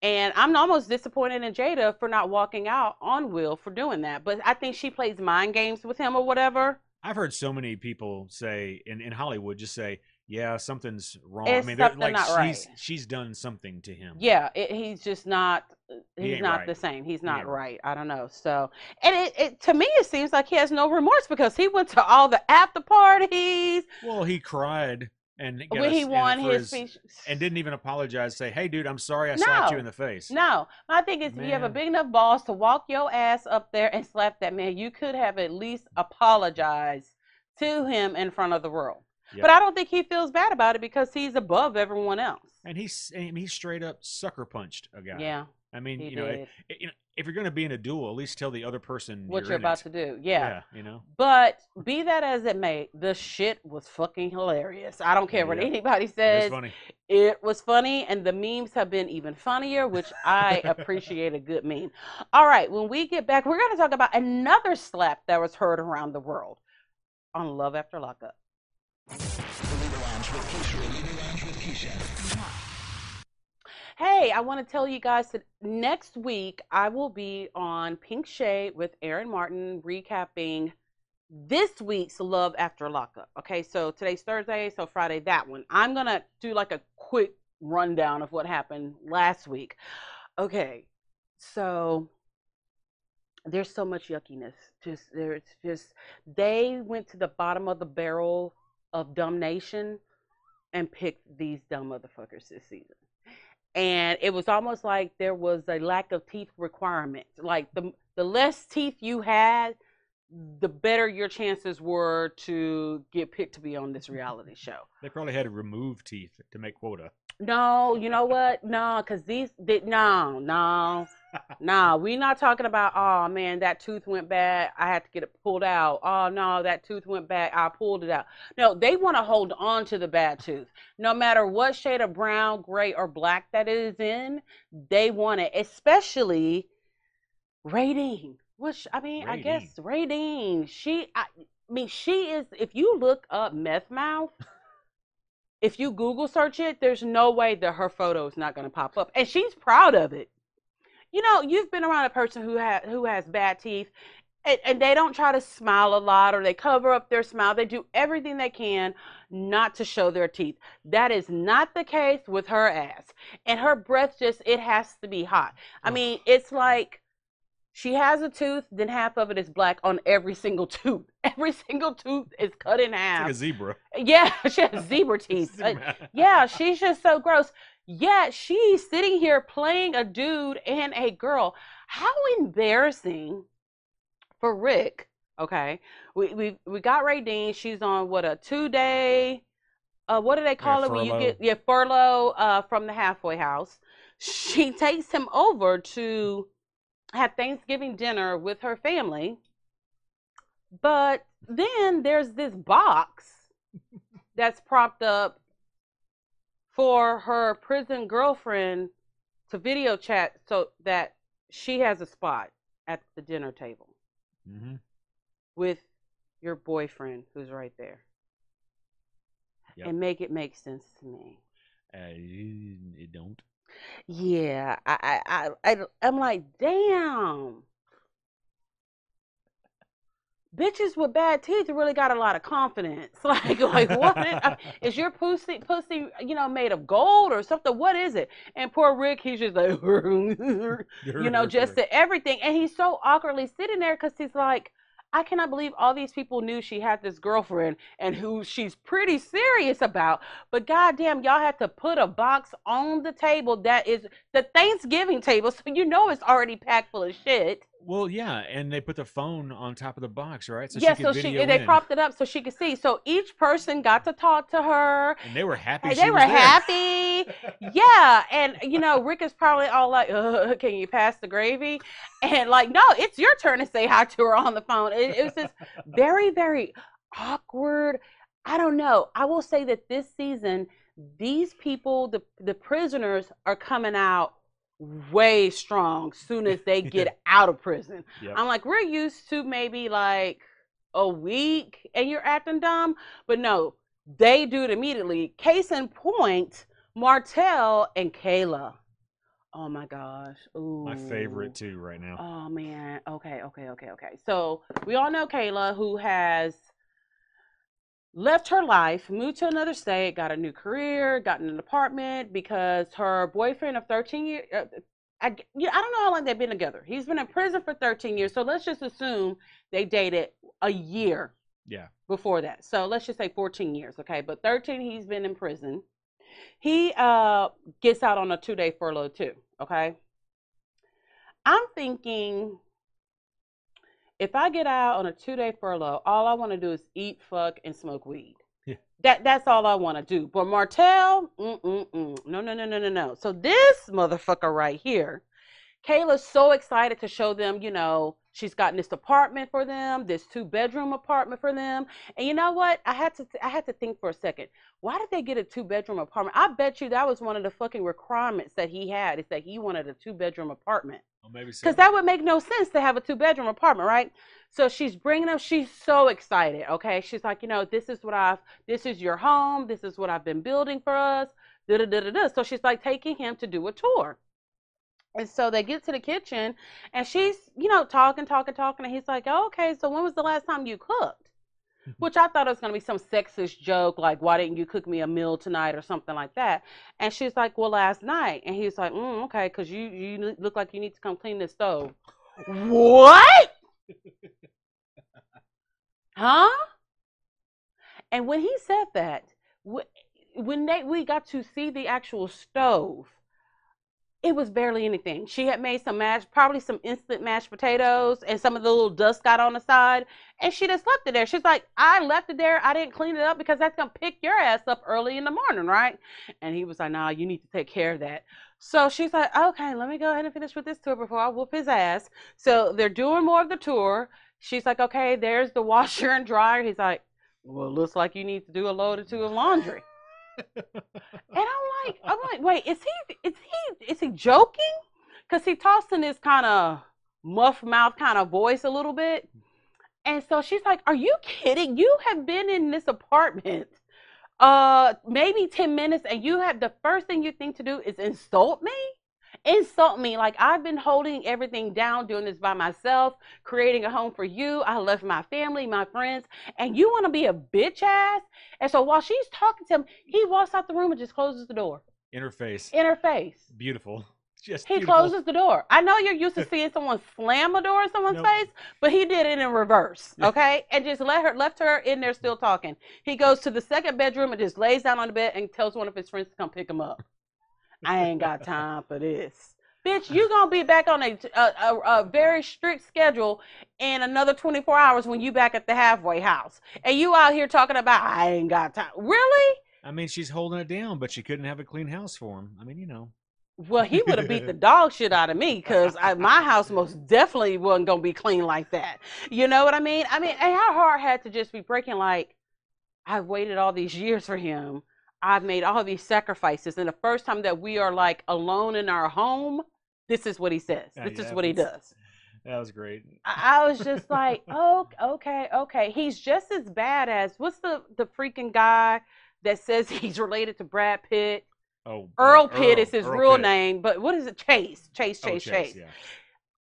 And I'm almost disappointed in Jada for not walking out on Will for doing that. But I think she plays mind games with him or whatever. I've heard so many people say in, in Hollywood just say, "Yeah, something's wrong." It's I mean, something like not she's right. she's done something to him. Yeah, it, he's just not. Uh, he's ain't not right. the same. He's not ain't right. I don't know. So, and it, it to me, it seems like he has no remorse because he went to all the after parties Well, he cried and when he won his speech. and didn't even apologize. Say, "Hey, dude, I'm sorry I slapped you in the face." No, my thing is, if you have a big enough balls to walk your ass up there and slap that man, you could have at least apologized to him in front of the world. Yeah. But I don't think he feels bad about it because he's above everyone else. And he's and he straight up sucker punched a guy. Yeah, I mean, you know, did. it, it- you know, if you're going to be in a duel, at least tell the other person what you're, you're about it. to do. Yeah. you know. But be that as it may, the shit was fucking hilarious. I don't care what Yeah. anybody It's says. funny. It was funny, and the memes have been even funnier, which I appreciate a good meme. All right, when we get back, we're going to talk about another slap that was heard around the world on Love After Lockup. Hey, I want to tell you guys that next week I will be on Pink Shade with Aaron Martin recapping this week's Love After Lockup. Okay, so today's Thursday, so Friday, that one. I'm going to do like a quick rundown of what happened last week. Okay, so there's so much yuckiness. Just there's just they went to the bottom of the barrel of dumb nation and picked these dumb motherfuckers this season. And it was almost like there was a lack of teeth requirement. Like the the less teeth you had, the better your chances were to get picked to be on this reality show. They probably had to remove teeth to make quota. No, you know what? No, because these, they, no, no, no. we not talking about, oh man, that tooth went bad. I had to get it pulled out. Oh no, that tooth went bad. I pulled it out. No, they want to hold on to the bad tooth. No matter what shade of brown, gray, or black that it is in, they want it, especially Raydean. Which, I mean, I guess Raydean, she, I, I mean, she is, if you look up meth mouth, if you Google search it, there's no way that her photo is not going to pop up, and she's proud of it. You know, you've been around a person who has who has bad teeth, and, and they don't try to smile a lot or they cover up their smile. They do everything they can not to show their teeth. That is not the case with her ass, and her breath just it has to be hot. I mean, it's like she has a tooth, then half of it is black on every single tooth. Every single tooth is cut in half. like a zebra. Yeah, she has zebra teeth. Uh, yeah, she's just so gross. Yet she's sitting here playing a dude and a girl. How embarrassing for Rick. Okay, we we we got Raydean. She's on what a two day. Uh, what do they call it when you get yeah furlough uh, from the halfway house? She takes him over to have Thanksgiving dinner with her family. But then there's this box that's propped up for her prison girlfriend to video chat so that she has a spot at the dinner table hmm with your boyfriend who's right there. Yep. And make it make sense to me. Uh, it don't. Yeah, I, I, I, I, I'm like, damn. Bitches with bad teeth really got a lot of confidence. Like, like what is, is your pussy, pussy, you know, made of gold or something? What is it? And poor Rick, he's just like, you know, just to everything. And he's so awkwardly sitting there because he's like, I cannot believe all these people knew she had this girlfriend and who she's pretty serious about. But goddamn, y'all had to put a box on the table that is the Thanksgiving table, so you know it's already packed full of shit. Well, yeah, and they put the phone on top of the box, right? So yeah, she so she they in. propped it up so she could see. So each person got to talk to her. and they were happy. They were happy. yeah, and you know, Rick is probably all like, "Can you pass the gravy?" And like, no, it's your turn to say hi to her on the phone. It, it was just very, very awkward. I don't know. I will say that this season, these people, the the prisoners, are coming out way strong soon as they get out of prison. Yep. I'm like, we're used to maybe like a week and you're acting dumb, but no, they do it immediately. Case in point, Martell and Kayla. Oh my gosh. Ooh. My favorite too right now. Oh man. Okay, okay, okay, okay. So we all know Kayla who has left her life, moved to another state, got a new career, got in an apartment because her boyfriend of 13 years uh, I, yeah, I don't know how long they've been together. He's been in prison for 13 years. So let's just assume they dated a year yeah. before that. So let's just say 14 years, okay? But 13 he's been in prison. He uh gets out on a 2-day furlough too, okay? I'm thinking if I get out on a 2-day furlough, all I want to do is eat, fuck and smoke weed. Yeah. That that's all I want to do. But Martell, mm-mm-mm. no, no, no, no, no, no. So this motherfucker right here, Kayla's so excited to show them, you know, she's gotten this apartment for them, this two bedroom apartment for them. And you know what? I had to I had to think for a second. Why did they get a two bedroom apartment? I bet you that was one of the fucking requirements that he had is that he wanted a two bedroom apartment. Well, maybe so. Because that would make no sense to have a two bedroom apartment, right? So she's bringing them. She's so excited. Okay, she's like, you know, this is what I've. This is your home. This is what I've been building for us. Da da da da da. So she's like taking him to do a tour. And so they get to the kitchen, and she's, you know, talking, talking, talking, and he's like, oh, "Okay, so when was the last time you cooked?" Which I thought it was gonna be some sexist joke, like, "Why didn't you cook me a meal tonight?" or something like that. And she's like, "Well, last night." And he's like, mm, "Okay, because you you look like you need to come clean this stove." what? huh? And when he said that, when they we got to see the actual stove, it was barely anything. She had made some mash, probably some instant mashed potatoes, and some of the little dust got on the side, and she just left it there. She's like, I left it there. I didn't clean it up because that's gonna pick your ass up early in the morning, right? And he was like, Nah, you need to take care of that. So she's like, Okay, let me go ahead and finish with this tour before I whoop his ass. So they're doing more of the tour. She's like, Okay, there's the washer and dryer. He's like, Well, looks like you need to do a load or two of laundry. And I'm like, I'm like, wait, is he is he is he joking? Because he talks in this kind of muff mouth kind of voice a little bit. And so she's like, Are you kidding? You have been in this apartment uh maybe 10 minutes and you have the first thing you think to do is insult me? Insult me like I've been holding everything down doing this by myself, creating a home for you. I left my family, my friends, and you want to be a bitch ass. And so while she's talking to him, he walks out the room and just closes the door. In her face. In her face. Beautiful. Just he beautiful. closes the door. I know you're used to seeing someone slam a door in someone's Nope. face, but he did it in reverse. Okay, and just let her left her in there still talking. He goes to the second bedroom and just lays down on the bed and tells one of his friends to come pick him up. I ain't got time for this. Bitch, you gonna be back on a, a, a, a very strict schedule in another 24 hours when you back at the halfway house. And you out here talking about I ain't got time. Really? I mean, she's holding it down, but she couldn't have a clean house for him. I mean, you know. Well, he would have beat the dog shit out of me because my house most definitely wasn't gonna be clean like that. You know what I mean? I mean, and her heart had to just be breaking. Like, I've waited all these years for him. I've made all these sacrifices, and the first time that we are like alone in our home, this is what he says. Yeah, This is what he does. That was great. I, I was just like, oh, okay, okay. He's just as bad as what's the the freaking guy that says he's related to Brad Pitt? Oh, Earl yeah, Pitt is his Earl real Pitt. name, but what is it? Chase, Chase, Oh, Chase, Chase. yeah.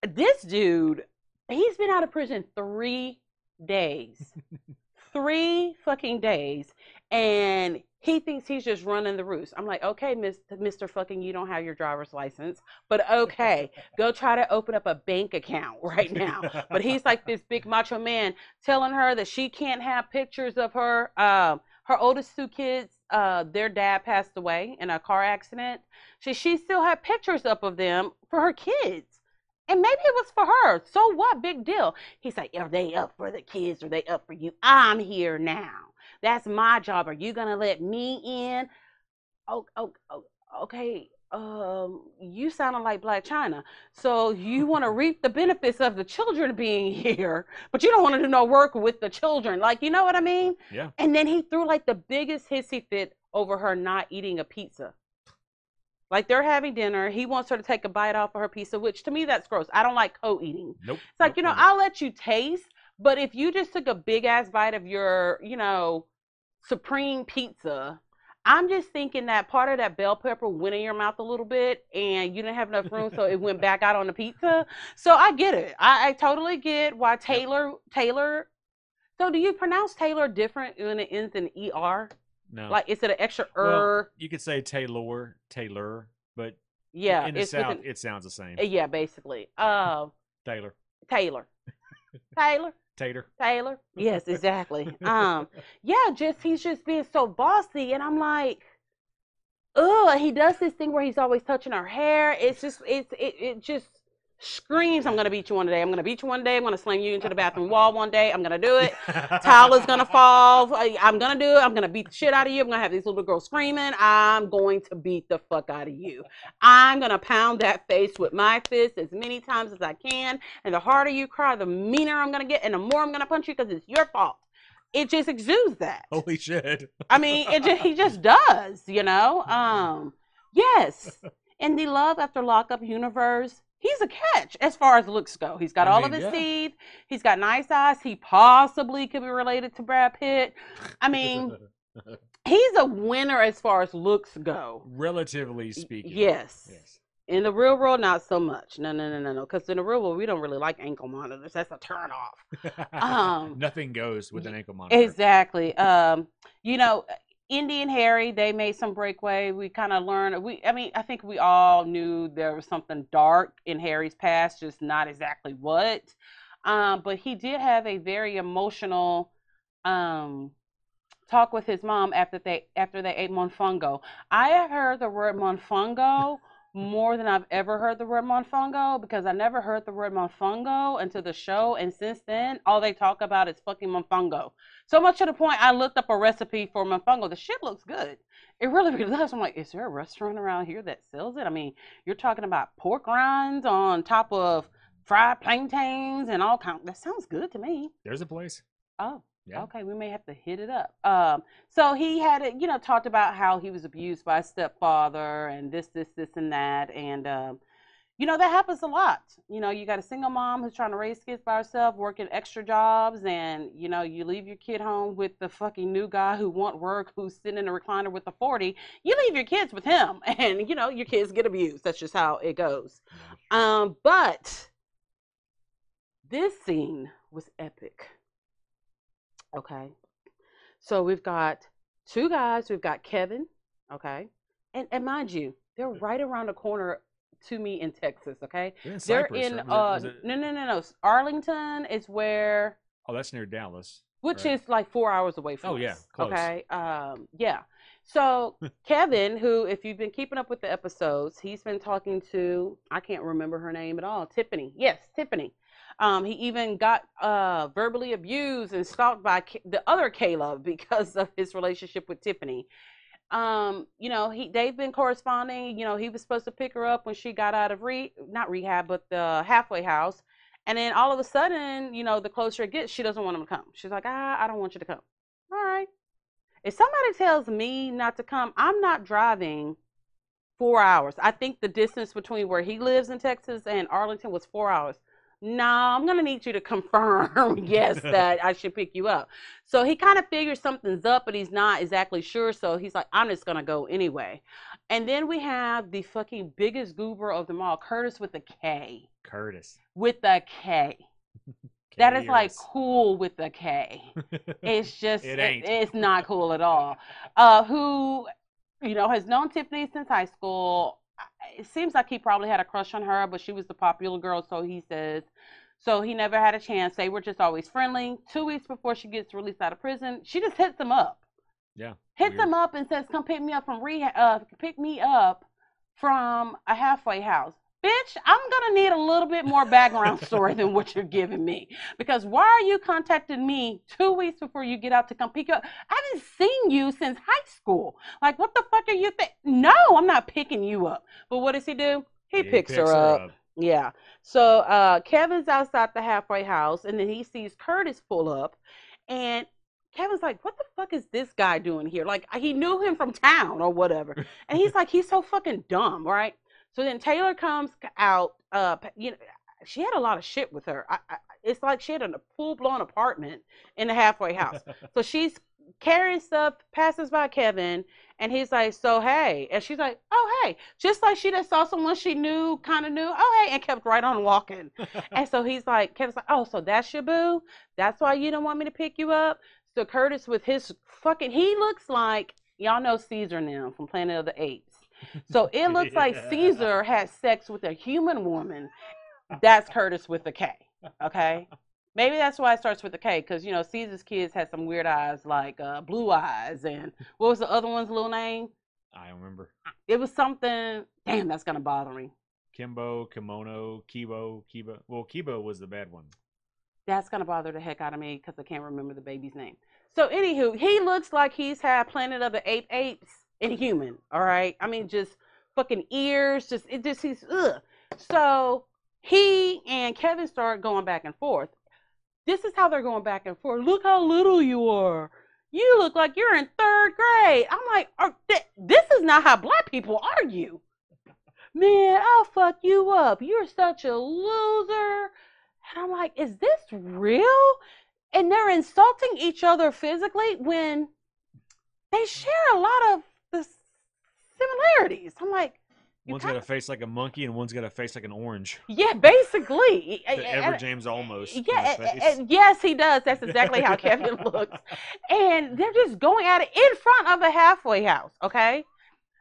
This dude, he's been out of prison three days, three fucking days, and he thinks he's just running the roost. I'm like, okay, Mr. Mr. Fucking, you don't have your driver's license, but okay, go try to open up a bank account right now. But he's like this big macho man telling her that she can't have pictures of her. Um, her oldest two kids, uh, their dad passed away in a car accident. She she still had pictures up of them for her kids. And maybe it was for her. So what? Big deal. He's like, are they up for the kids? Are they up for you? I'm here now. That's my job. Are you gonna let me in? Oh, oh, oh okay. Um, you sounded like Blac Chyna. So you want to reap the benefits of the children being here, but you don't want to do no work with the children. Like, you know what I mean? Yeah. And then he threw like the biggest hissy fit over her not eating a pizza. Like they're having dinner. He wants her to take a bite off of her pizza, which to me that's gross. I don't like co-eating. Nope. It's like, nope, you know, nope. I'll let you taste, but if you just took a big ass bite of your, you know, supreme pizza, I'm just thinking that part of that bell pepper went in your mouth a little bit, and you didn't have enough room, so it went back out on the pizza. So I get it. I, I totally get why Taylor Taylor. So do you pronounce Taylor different when it ends in er? No, Like is it an extra well, er? you could say Taylor, Taylor, but yeah, in the South, it sounds the same. yeah, basically. Uh, Taylor, Taylor, Taylor, Tater. Taylor. Yes, exactly. Um, yeah, just he's just being so bossy, and I'm like, ugh. He does this thing where he's always touching her hair. It's just, it's, it, it just screams, "I'm gonna beat you one day. I'm gonna beat you one day. I'm gonna slam you into the bathroom wall one day. I'm gonna do it. Tyler's gonna fall. I'm gonna do it. I'm gonna beat the shit out of you. I'm gonna have these little girls screaming. I'm going to beat the fuck out of you. I'm gonna pound that face with my fist as many times as I can. And the harder you cry, the meaner I'm gonna get, and the more I'm gonna punch you because it's your fault. It just exudes that. Holy shit! I mean, it just, he just does, you know. Um, yes, in the Love After Lockup universe, he's a catch as far as looks go. He's got I all mean, of his yeah. teeth. He's got nice eyes. He possibly could be related to Brad Pitt. I mean, he's a winner as far as looks go. relatively speaking. Yes. Yes. In the real world, not so much. No, no, no, no, no. Because in the real world, we don't really like ankle monitors. That's a turn off. Um, Nothing goes with an ankle monitor. Exactly. Um, you know, Indy and Harry, they made some breakaway. We kind of learned. We, I mean, I think we all knew there was something dark in Harry's past, just not exactly what. Um, but he did have a very emotional um, talk with his mom after they after they ate monfungo. I have heard the word monfungo more than I've ever heard the word monfungo because I never heard the word monfungo until the show, and since then, all they talk about is fucking monfungo. So much to the point, I looked up a recipe for monfungo. The shit looks good. It really, really does. I'm like, is there a restaurant around here that sells it? I mean, you're talking about pork rinds on top of fried plantains and all kind. That sounds good to me. There's a place. Oh, Yeah. okay. We may have to hit it up. Um, so he had, you know, talked about how he was abused by a stepfather and this, this, this, and that, and um, you know that happens a lot. You know, you got a single mom who's trying to raise kids by herself, working extra jobs, and you know, you leave your kid home with the fucking new guy who want work, who's sitting in a recliner with the forty. You leave your kids with him, and you know, your kids get abused. That's just how it goes. Um, but this scene was epic. Okay. So we've got two guys. We've got Kevin. Okay. And, and mind you, they're right around the corner to me in Texas. Okay. They're Cypress, in, it- uh, it- no, no, no, no. Arlington is where, oh, that's near Dallas. which Right. is like four hours away from Oh, yeah, close. Okay. Um, yeah. So Kevin, who, if you've been keeping up with the episodes, he's been talking to, I can't remember her name at all, Tiffany. Yes, Tiffany. Um, he even got uh, verbally abused and stalked by K- the other Caleb because of his relationship with Tiffany. Um, you know, he they've been corresponding. You know, he was supposed to pick her up when she got out of re not rehab, but the halfway house. And then all of a sudden, you know, the closer it gets, she doesn't want him to come. She's like, ah, I don't want you to come. All right. If somebody tells me not to come, I'm not driving four hours. I think the distance between where he lives in Texas and Arlington was four hours. No, I'm gonna need you to confirm, yes, that I should pick you up. So he kind of figures something's up, but he's not exactly sure. So he's like, I'm just gonna go anyway. And then we have the fucking biggest goober of them all, Curtis with a K. Curtis. With a K. That is like cool with a K. It's just It it it's not cool at all. Uh, who, you know, has known Tiffany since high school. It seems like he probably had a crush on her, but she was the popular girl, so he says. So he never had a chance. They were just always friendly. Two weeks before she gets released out of prison, she just hits him up. yeah. Hits weird. him up and says, "Come pick me up from rehab. Uh, pick me up from a halfway house." Bitch, I'm gonna need a little bit more background story than what you're giving me. Because why are you contacting me two weeks before you get out to come pick you up? I haven't seen you since high school. Like, what the fuck are you think? No, I'm not picking you up. But what does he do? He, picks, her, up. Yeah. So uh, Kevin's outside the halfway house, and then he sees Curtis pull up, and Kevin's like, "What the fuck is this guy doing here?" Like he knew him from town or whatever, and he's like, "He's so fucking dumb, right?" So then Taylor comes out. Uh, you know, she had a lot of shit with her. I, I, it's like she had a full blown apartment in the halfway house. So she's carrying stuff, passes by Kevin, and he's like, "So hey," and she's like, "Oh hey," just like she just saw someone she knew, kind of knew, "Oh hey," and kept right on walking. and so he's like, Kevin's like, "Oh, so that's your boo? That's why you don't want me to pick you up?" So Curtis with his fucking, he looks like y'all know Caesar now from Planet of the Apes. So it looks like Caesar had sex with a human woman. That's Curtis with a K. Okay. Maybe that's why it starts with a K, because you know Caesar's kids had some weird eyes, like uh, blue eyes, and what was the other one's little name? I don't remember. It was something. Damn, that's gonna bother me. Kimbo, Kimono, Kibo, Kiba. Well, Kibo was the bad one. That's gonna bother the heck out of me because I can't remember the baby's name. So anywho, he looks like he's had Planet of the Ape apes in human. All right, I mean just fucking ears, just it just he's ugh. So he and Kevin start going back and forth. This is how they're going back and forth. Look how little you are. You look like you're in third grade. I'm like, "Are- th- this is not how black people argue. Man, I'll fuck you up. You're such a loser. And I'm like, is this real? And they're insulting each other physically when they share a lot of the similarities. I'm like, One's got a face like a monkey and one's got a face like an orange. yeah, basically. The Ever James almost. yeah, and- and yes, he does. That's exactly how Kevin looks. And they're just going at it in front of a halfway house, okay?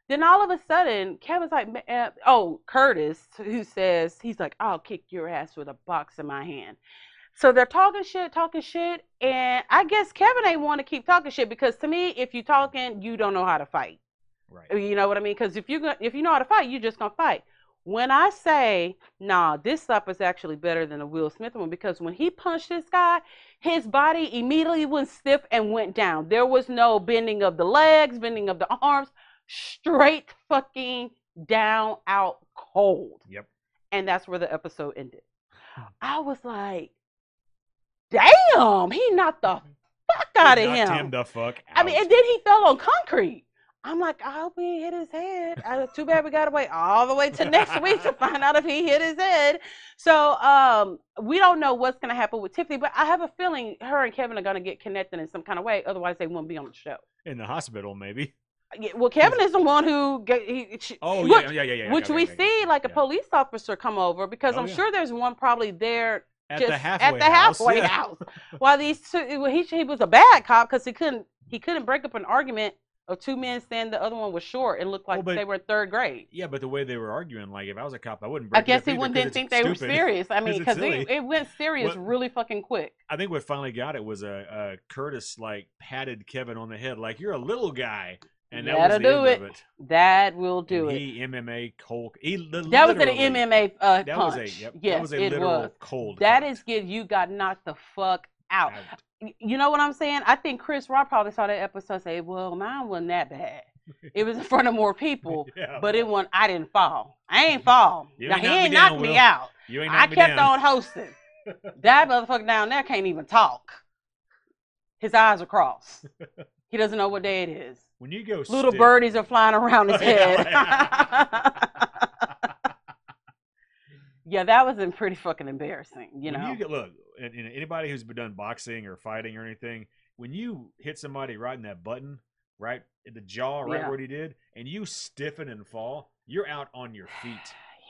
Then all of a sudden, Kevin's like, uh, oh, Curtis, who says, he's like, I'll kick your ass with a box in my hand. So they're talking shit, talking shit, and I guess Kevin ain't want to keep talking shit because to me, if you talking, you don't know how to fight. right. Uh, you know what I mean? Because if you if you know how to fight, you're just gonna fight. When I say, nah, this stuff is actually better than the Will Smith one because when he punched this guy, his body immediately went stiff and went down. There was no bending of the legs, bending of the arms, straight fucking down, out cold. Yep. And that's where the episode ended. Hmm. I was like, damn, he knocked the fuck out of him. him the fuck out. I mean, and then he fell on concrete. I'm like, I hope he hit his head. Uh, too bad we got to wait all the way to next week to find out if he hit his head. So um, we don't know what's going to happen with Tiffany, but I have a feeling her and Kevin are going to get connected in some kind of way. Otherwise, they won't be on the show. in the hospital, maybe. Yeah, Well, Kevin is the one who. ga- He, she, Oh which, yeah, yeah, yeah, yeah. Which okay, we okay, okay. see like a Yeah. police officer come over because Oh, I'm yeah. sure there's one probably there at just the halfway at the halfway yeah. house. While these two, well, he he was a bad cop because he couldn't he couldn't break up an argument of two men saying the other one was short and looked like Well, but- they were third grade. Yeah, but the way they were arguing, like if I was a cop, I wouldn't. I Break it guess he wouldn't didn't think they were serious. I mean, because it, it went serious What- really fucking quick. I think what finally got it was a, uh, Curtis like patted Kevin on the head, like you're a little guy, and that That'll do it. it. That will do And it. He MMA cold. He That was an MMA uh, That punch. was a yep. yes, that was a it literal was. cold. That cut. is good. You got knocked the fuck out. Out. You know what I'm saying? I think Chris Rock probably saw that episode and say, "Well, mine wasn't that bad. It was in front of more people, Yeah. but it wasn't. I didn't fall. I ain't fall. You now ain't he knocked ain't down, knocked me Will. out. You ain't I kept down. on hosting. that motherfucker down there can't even talk. His eyes are crossed. He doesn't know what day it is. When you go Little stiff- birdies are flying around his head. yeah, that was in pretty fucking embarrassing. You when know. you get look, and, and anybody who's been done boxing or fighting or anything, when you hit somebody right in that button, right in the jaw, right Yeah. where he did, and you stiffen and fall, you're out on your feet.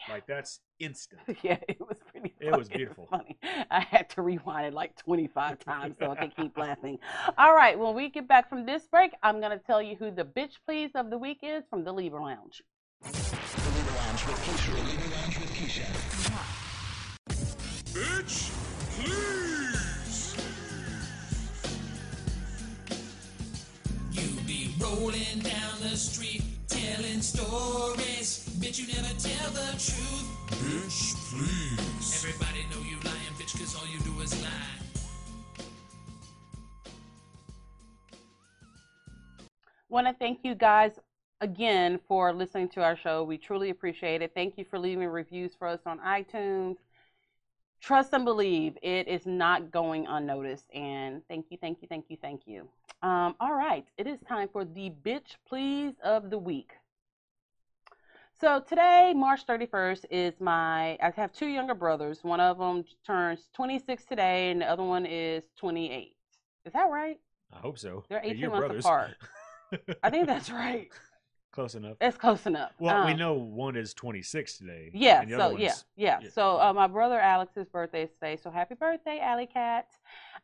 Yeah. Like that's instant. Yeah, it was. It was beautiful. Funny. I had to rewind it like 25 times so I could keep laughing. All right, when we get back from this break, I'm gonna tell you who the bitch please of the week is from the Libra Lounge. The Lever Lounge with Keisha. The Lever Lounge with Keisha. Bitch, please. You be rolling down the street telling stories. Bitch, you never tell the truth. Bitch, please. Everybody know you lying, bitch, cause all you do is lie. Want to thank you guys again for listening to our show. We truly appreciate it. Thank you for leaving reviews for us on iTunes. Trust and believe it is not going unnoticed. And thank you, thank you, thank you, thank you. Um, all right, it is time for the bitch please of the week. So today, March 31st, is my. I have two younger brothers. One of them turns 26 today, and the other one is 28. Is that right? I hope so. They're Hey, 18 you're months brothers. apart. I think that's right. Close enough. That's close enough. Well, we Um, know one is 26 today. Yeah, and the so yeah, yeah. yeah. So uh, my brother Alex's birthday is today, so happy birthday, Alley Cat.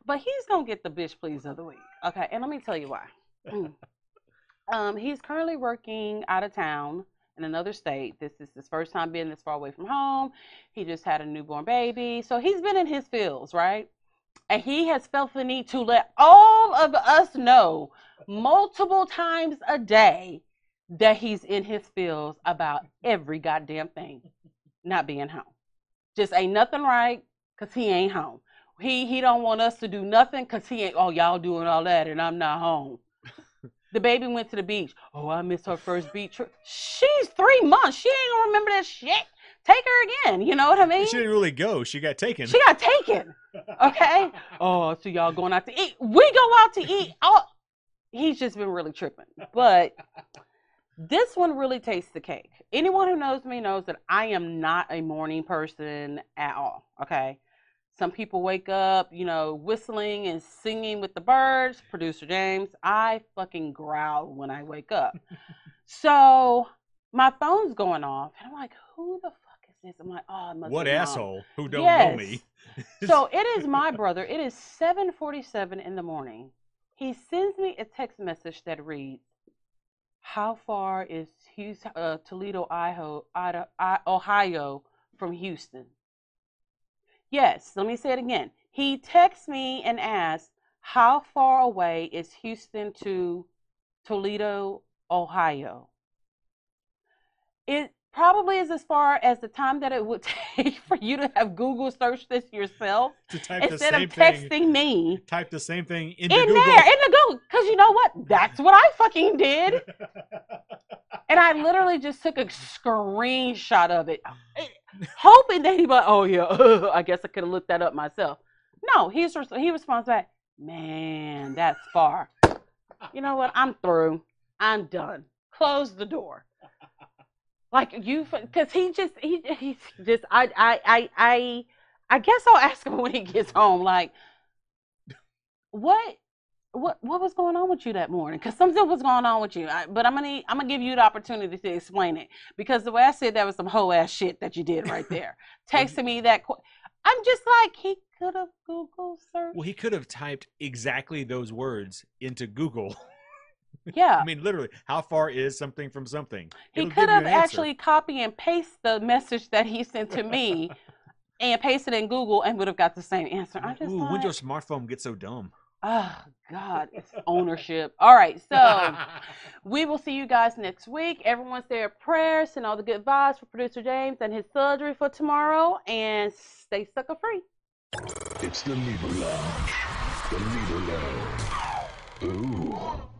But he's gonna get the bitch please of the week. Okay, and let me tell you why. Mm. um, he's currently working out of town in another state. This is his first time being this far away from home. He just had a newborn baby, so he's been in his fields, right? And he has felt the need to let all of us know multiple times a day that he's in his feels about every goddamn thing not being home. Just ain't nothing right because he ain't home. He he don't want us to do nothing because he ain't oh y'all doing all that and I'm not home. the baby went to the beach. Oh, I missed her first beach trip. She's three months. She ain't gonna remember that shit. Take her again. You know what I mean? She didn't really go. She got taken. She got taken. Okay. Oh, so y'all going out to eat? We go out to eat. Oh, he's just been really tripping. But this one really tastes the cake. Anyone who knows me knows that I am not a morning person at all. Okay. Some people wake up, you know, whistling and singing with the birds. Producer James, I fucking growl when I wake up. so my phone's going off, and I'm like, who the fuck is this? I'm like, oh, it must what asshole who don't Yes. know me? so it is my brother. It is 7:47 in the morning. He sends me a text message that reads, "How far is Hughes, uh, Toledo, Ohio, Ohio from Houston?" Yes, let me say it again. He texts me and asks, "How far away is Houston to Toledo, Ohio?" It probably is as far as the time that it would take for you to have Google search this yourself to type the instead same of thing. texting me Type the same thing in Google. there in the Google. Because you know what? That's what I fucking did. And I literally just took a screenshot of it, hoping that he'd be oh, yeah, I guess I could have looked that up myself. No, he's, he responds back, man, that's far. You know what? I'm through. I'm done. Close the door. Like you, because he just, he, he's just, I, I, I, I, I guess I'll ask him when he gets home. Like, what, what, what was going on with you that morning? Because something was going on with you. I, but I'm gonna, I'm gonna give you the opportunity to explain it because the way I said that was some whole ass shit that you did right there. Texting me that. Qu- I'm just like he could have Google searched. Well, he could have typed exactly those words into Google. Yeah, I mean, literally, how far is something from something? he It'll could have an actually copy and paste the message that he sent to me. And pasted it in Google and would have got the same answer. I just Ooh, like, when'd your smartphone get so dumb? Oh God, it's ownership. All right, so we will see you guys next week. Everyone say a prayer, send all the good vibes for producer James and his surgery for tomorrow, and stay sucker free. It's the Needle Lounge. The Needle Lounge. Ooh.